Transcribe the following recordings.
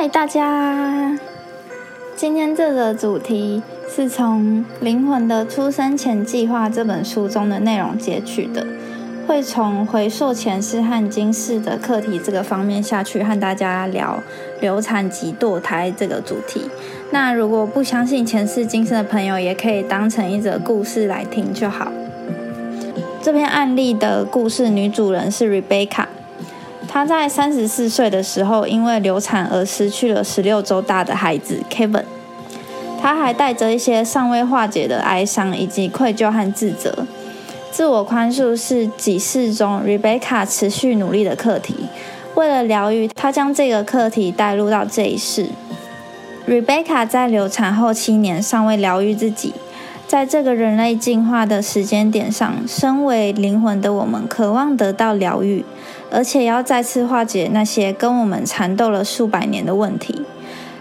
嗨，大家！今天这个主题是从《灵魂的出生前计划》这本书中的内容截取的，会从回溯前世和今世的课题这个方面下去和大家聊流产及堕胎这个主题。那如果不相信前世今生的朋友，也可以当成一则故事来听就好。这篇案例的故事女主人是 Rebecca。她在三十四岁的时候，因为流产而失去了十六周大的孩子 Kevin。她还带着一些尚未化解的哀伤以及愧疚和自责。自我宽恕是几世中 Rebecca 持续努力的课题。为了疗愈，她将这个课题带入到这一世。Rebecca 在流产后七年尚未疗愈自己。在这个人类进化的时间点上，身为灵魂的我们渴望得到疗愈。而且要再次化解那些跟我们缠斗了数百年的问题。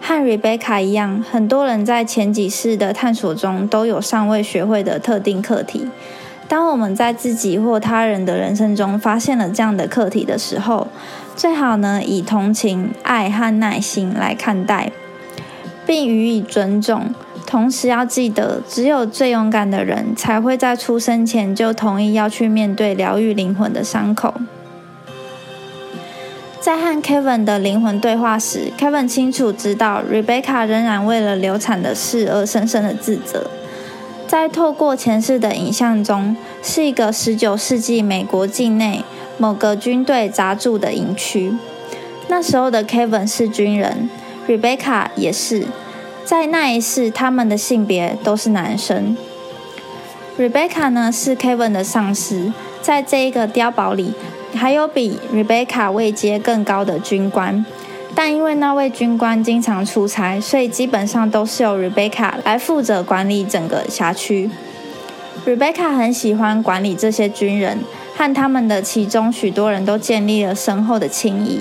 和 Rebecca 一样，很多人在前几世的探索中都有尚未学会的特定课题。当我们在自己或他人的人生中发现了这样的课题的时候，最好呢以同情、爱和耐心来看待，并予以尊重。同时要记得，只有最勇敢的人才会在出生前就同意要去面对疗愈灵魂的伤口。在和 Kevin 的灵魂对话时，Kevin 清楚知道 Rebecca 仍然为了流产的事而深深的自责。在透过前世的影像中，是一个19世纪美国境内某个军队扎驻的营区。那时候的 Kevin 是军人，Rebecca 也是。在那一世，他们的性别都是男生。Rebecca 呢是 Kevin 的上司，在这一个碉堡里。还有比 Rebecca 位阶更高的军官，但因为那位军官经常出差，所以基本上都是由 Rebecca 来负责管理整个辖区。Rebecca 很喜欢管理这些军人，和他们的其中许多人都建立了深厚的情谊。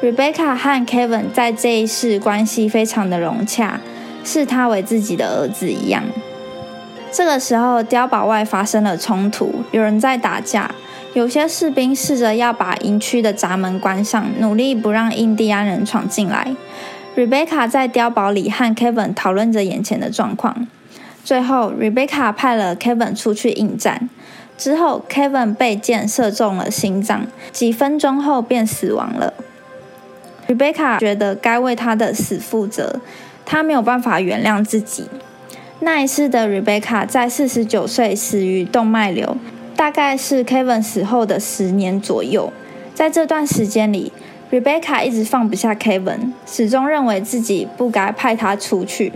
Rebecca 和 Kevin 在这一世关系非常的融洽，视他为自己的儿子一样。这个时候，碉堡外发生了冲突，有人在打架。有些士兵试着要把营区的闸门关上，努力不让印第安人闯进来。Rebecca 在碉堡里和 Kevin 讨论着眼前的状况。最后，Rebecca 派了 Kevin 出去应战。之后，Kevin 被箭射中了心脏，几分钟后便死亡了。Rebecca 觉得该为他的死负责，他没有办法原谅自己。那一世的 Rebecca 在四十九岁死于动脉瘤。大概是 Kevin 死后的十年左右，在这段时间里，Rebecca 一直放不下 Kevin，始终认为自己不该派他出去。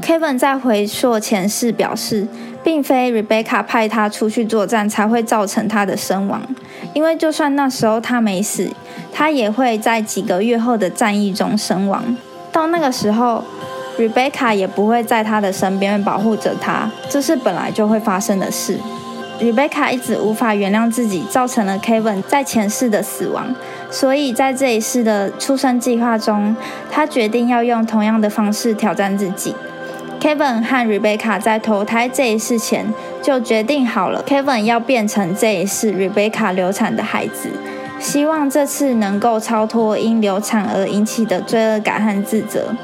Kevin 在回溯前世表示，并非 Rebecca 派他出去作战才会造成他的身亡，因为就算那时候他没死，他也会在几个月后的战役中身亡。到那个时候，Rebecca 也不会在他的身边保护着他，这是本来就会发生的事。Rebecca 一直无法原谅自己造成了 Kevin 在前世的死亡，所以在这一世的出生计划中，他决定要用同样的方式挑战自己。Kevin 和 Rebecca 在投胎这一世前就决定好了，Kevin 要变成这一世 Rebecca 流产的孩子，希望这次能够超脱因流产而引起的罪恶感和自责。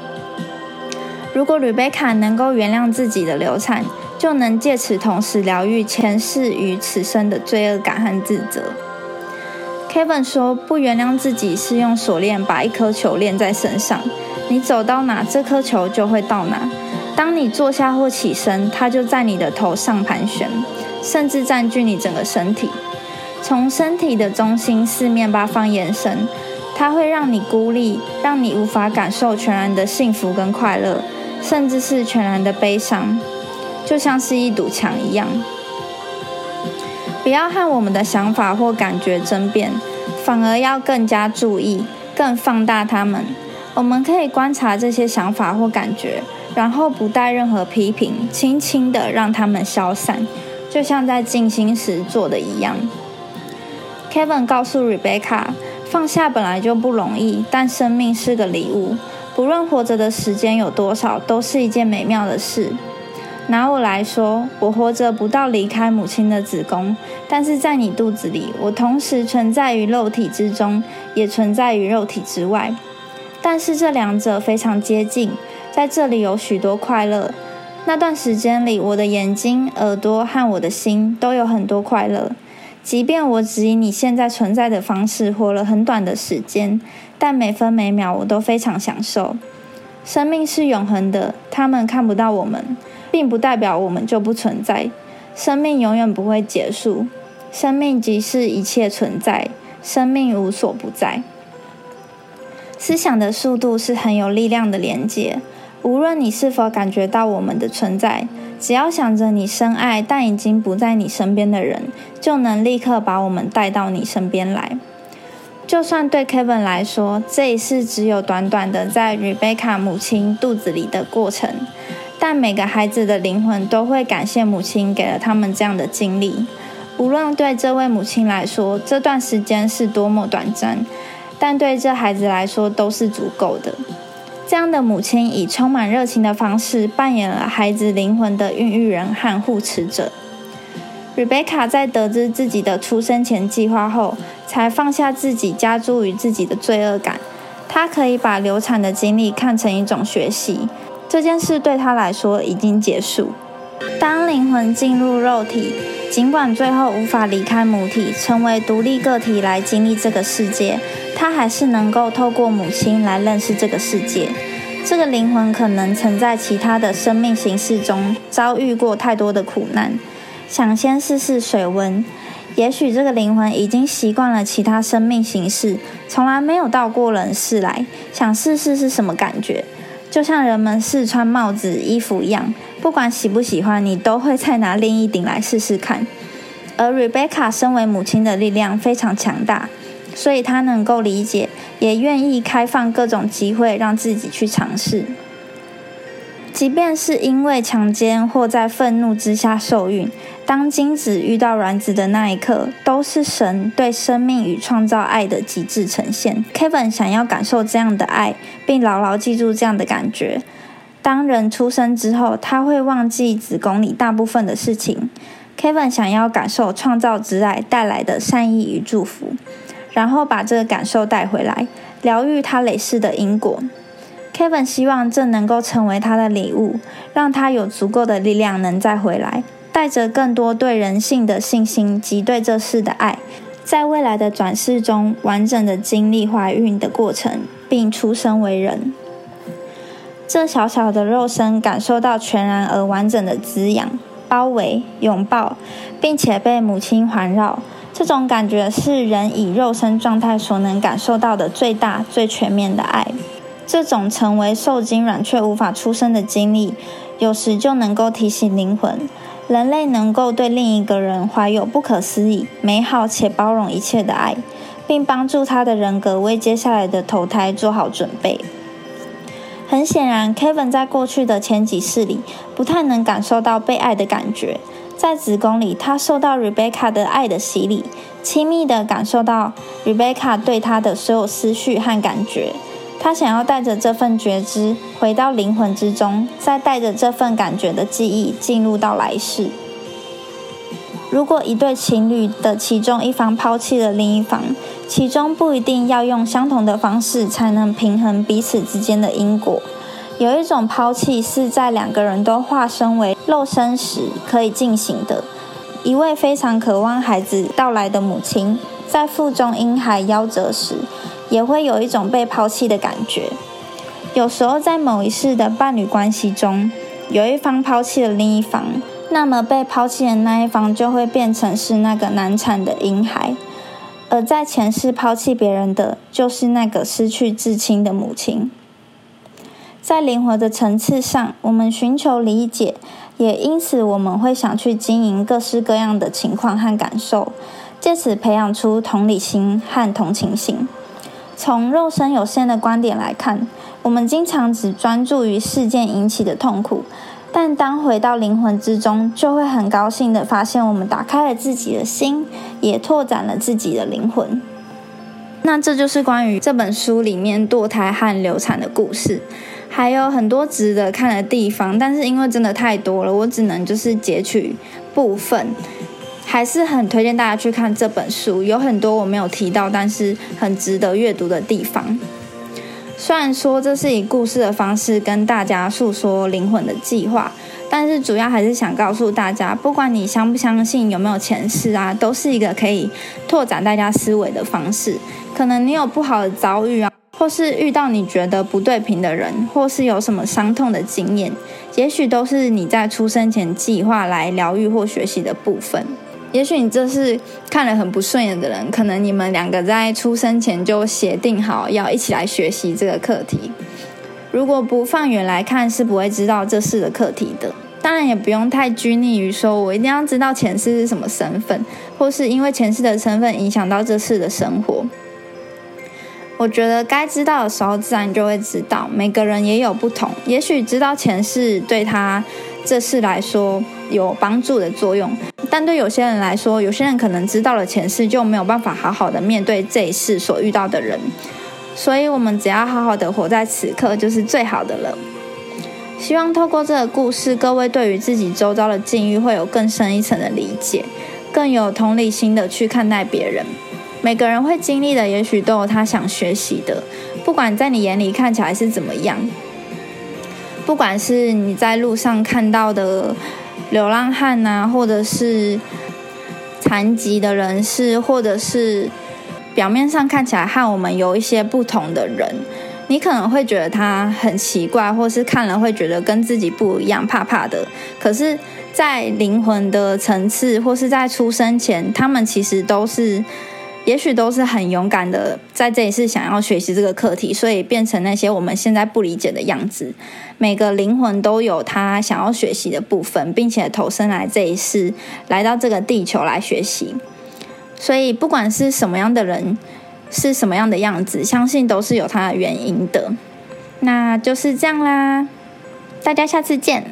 如果 Rebecca 能够原谅自己的流产，就能借此同时疗愈前世与此生的罪恶感和自责。Kevin 说：“不原谅自己是用锁链把一颗球链在身上，你走到哪，这颗球就会到哪。当你坐下或起身，它就在你的头上盘旋，甚至占据你整个身体。从身体的中心四面八方延伸，它会让你孤立，让你无法感受全然的幸福跟快乐，甚至是全然的悲伤。”就像是一堵墙一样，不要和我们的想法或感觉争辩，反而要更加注意、更放大它们。我们可以观察这些想法或感觉，然后不带任何批评，轻轻的让它们消散，就像在静心时做的一样。Kevin 告诉 Rebecca，放下本来就不容易，但生命是个礼物，不论活着的时间有多少，都是一件美妙的事。拿我来说，我活着不到离开母亲的子宫，但是在你肚子里，我同时存在于肉体之中，也存在于肉体之外。但是这两者非常接近，在这里有许多快乐。那段时间里，我的眼睛、耳朵和我的心都有很多快乐。即便我只以你现在存在的方式活了很短的时间，但每分每秒我都非常享受。生命是永恒的，他们看不到我们，并不代表我们就不存在。生命永远不会结束，生命即是一切存在，生命无所不在。思想的速度是很有力量的连接，无论你是否感觉到我们的存在。只要想着你深爱但已经不在你身边的人，就能立刻把我们带到你身边来。就算对 Kevin 来说，这一世只有短短的在 Rebecca 母亲肚子里的过程，但每个孩子的灵魂都会感谢母亲给了他们这样的经历。无论对这位母亲来说这段时间是多么短暂，但对这孩子来说都是足够的。这样的母亲以充满热情的方式扮演了孩子灵魂的孕育人和护持者。Rebecca 在得知自己的出生前计划后，才放下自己加诸于自己的罪恶感。她可以把流产的经历看成一种学习，这件事对他来说已经结束。当灵魂进入肉体，尽管最后无法离开母体，成为独立个体来经历这个世界。他还是能够透过母亲来认识这个世界。这个灵魂可能曾在其他的生命形式中遭遇过太多的苦难，想先试试水温。也许这个灵魂已经习惯了其他生命形式，从来没有到过人世来，想试试是什么感觉。就像人们试穿帽子、衣服一样，不管喜不喜欢，你都会再拿另一顶来试试看。而 Rebecca 身为母亲的力量非常强大。所以她能够理解，也愿意开放各种机会让自己去尝试。即便是因为强奸或在愤怒之下受孕，当精子遇到卵子的那一刻，都是神对生命与创造爱的极致呈现。Kevin 想要感受这样的爱，并牢牢记住这样的感觉。当人出生之后，他会忘记子宫里大部分的事情。Kevin 想要感受创造之爱带来的善意与祝福。然后把这个感受带回来，疗愈他累世的因果。Kevin 希望这能够成为他的礼物，让他有足够的力量能再回来，带着更多对人性的信心及对这世的爱，在未来的转世中完整的经历怀孕的过程，并出生为人。这小小的肉身感受到全然而完整的滋养、包围、拥抱，并且被母亲环绕。这种感觉是人以肉身状态所能感受到的最大、最全面的爱。这种成为受精卵却无法出生的经历，有时就能够提醒灵魂：人类能够对另一个人怀有不可思议、美好且包容一切的爱，并帮助他的人格为接下来的投胎做好准备。很显然，Kevin 在过去的前几世里不太能感受到被爱的感觉。在子宫里，他受到 Rebecca 的爱的洗礼，亲密地感受到 Rebecca 对他的所有思绪和感觉。他想要带着这份觉知回到灵魂之中，再带着这份感觉的记忆进入到来世。如果一对情侣的其中一方抛弃了另一方，其中不一定要用相同的方式才能平衡彼此之间的因果。有一种抛弃是在两个人都化身为肉身时可以进行的。一位非常渴望孩子到来的母亲，在腹中婴孩夭折时，也会有一种被抛弃的感觉。有时候，在某一世的伴侣关系中，有一方抛弃了另一方，那么被抛弃的那一方就会变成是那个难产的婴孩；而在前世抛弃别人的，就是那个失去至亲的母亲。在灵魂的层次上，我们寻求理解，也因此我们会想去经营各式各样的情况和感受，借此培养出同理心和同情心。从肉身有限的观点来看，我们经常只专注于事件引起的痛苦，但当回到灵魂之中，就会很高兴地发现，我们打开了自己的心，也拓展了自己的灵魂。那这就是关于这本书里面堕胎和流产的故事。还有很多值得看的地方，但是因为真的太多了，我只能就是截取部分。还是很推荐大家去看这本书，有很多我没有提到，但是很值得阅读的地方。虽然说这是以故事的方式跟大家诉说灵魂的计划，但是主要还是想告诉大家，不管你相不相信有没有前世啊，都是一个可以拓展大家思维的方式。可能你有不好的遭遇啊，或是遇到你觉得不对频的人，或是有什么伤痛的经验，也许都是你在出生前计划来疗愈或学习的部分。也许你这是看了很不顺眼的人，可能你们两个在出生前就协定好要一起来学习这个课题。如果不放远来看，是不会知道这世的课题的。当然，也不用太拘泥于说我一定要知道前世是什么身份，或是因为前世的身份影响到这世的生活。我觉得该知道的时候，自然就会知道。每个人也有不同，也许知道前世对他这世来说有帮助的作用，但对有些人来说，有些人可能知道了前世就没有办法好好的面对这一世所遇到的人。所以，我们只要好好的活在此刻，就是最好的了。希望透过这个故事，各位对于自己周遭的境遇会有更深一层的理解，更有同理心的去看待别人。每个人会经历的，也许都有他想学习的。不管在你眼里看起来是怎么样，不管是你在路上看到的流浪汉呐，或者是残疾的人士，或者是表面上看起来和我们有一些不同的人，你可能会觉得他很奇怪，或是看了会觉得跟自己不一样，怕怕的。可是，在灵魂的层次，或是在出生前，他们其实都是。也许都是很勇敢的，在这一世想要学习这个课题，所以变成那些我们现在不理解的样子。每个灵魂都有他想要学习的部分，并且投身来这一世，来到这个地球来学习。所以不管是什么样的人，是什么样的样子，相信都是有它的原因的。那就是这样啦，大家下次见。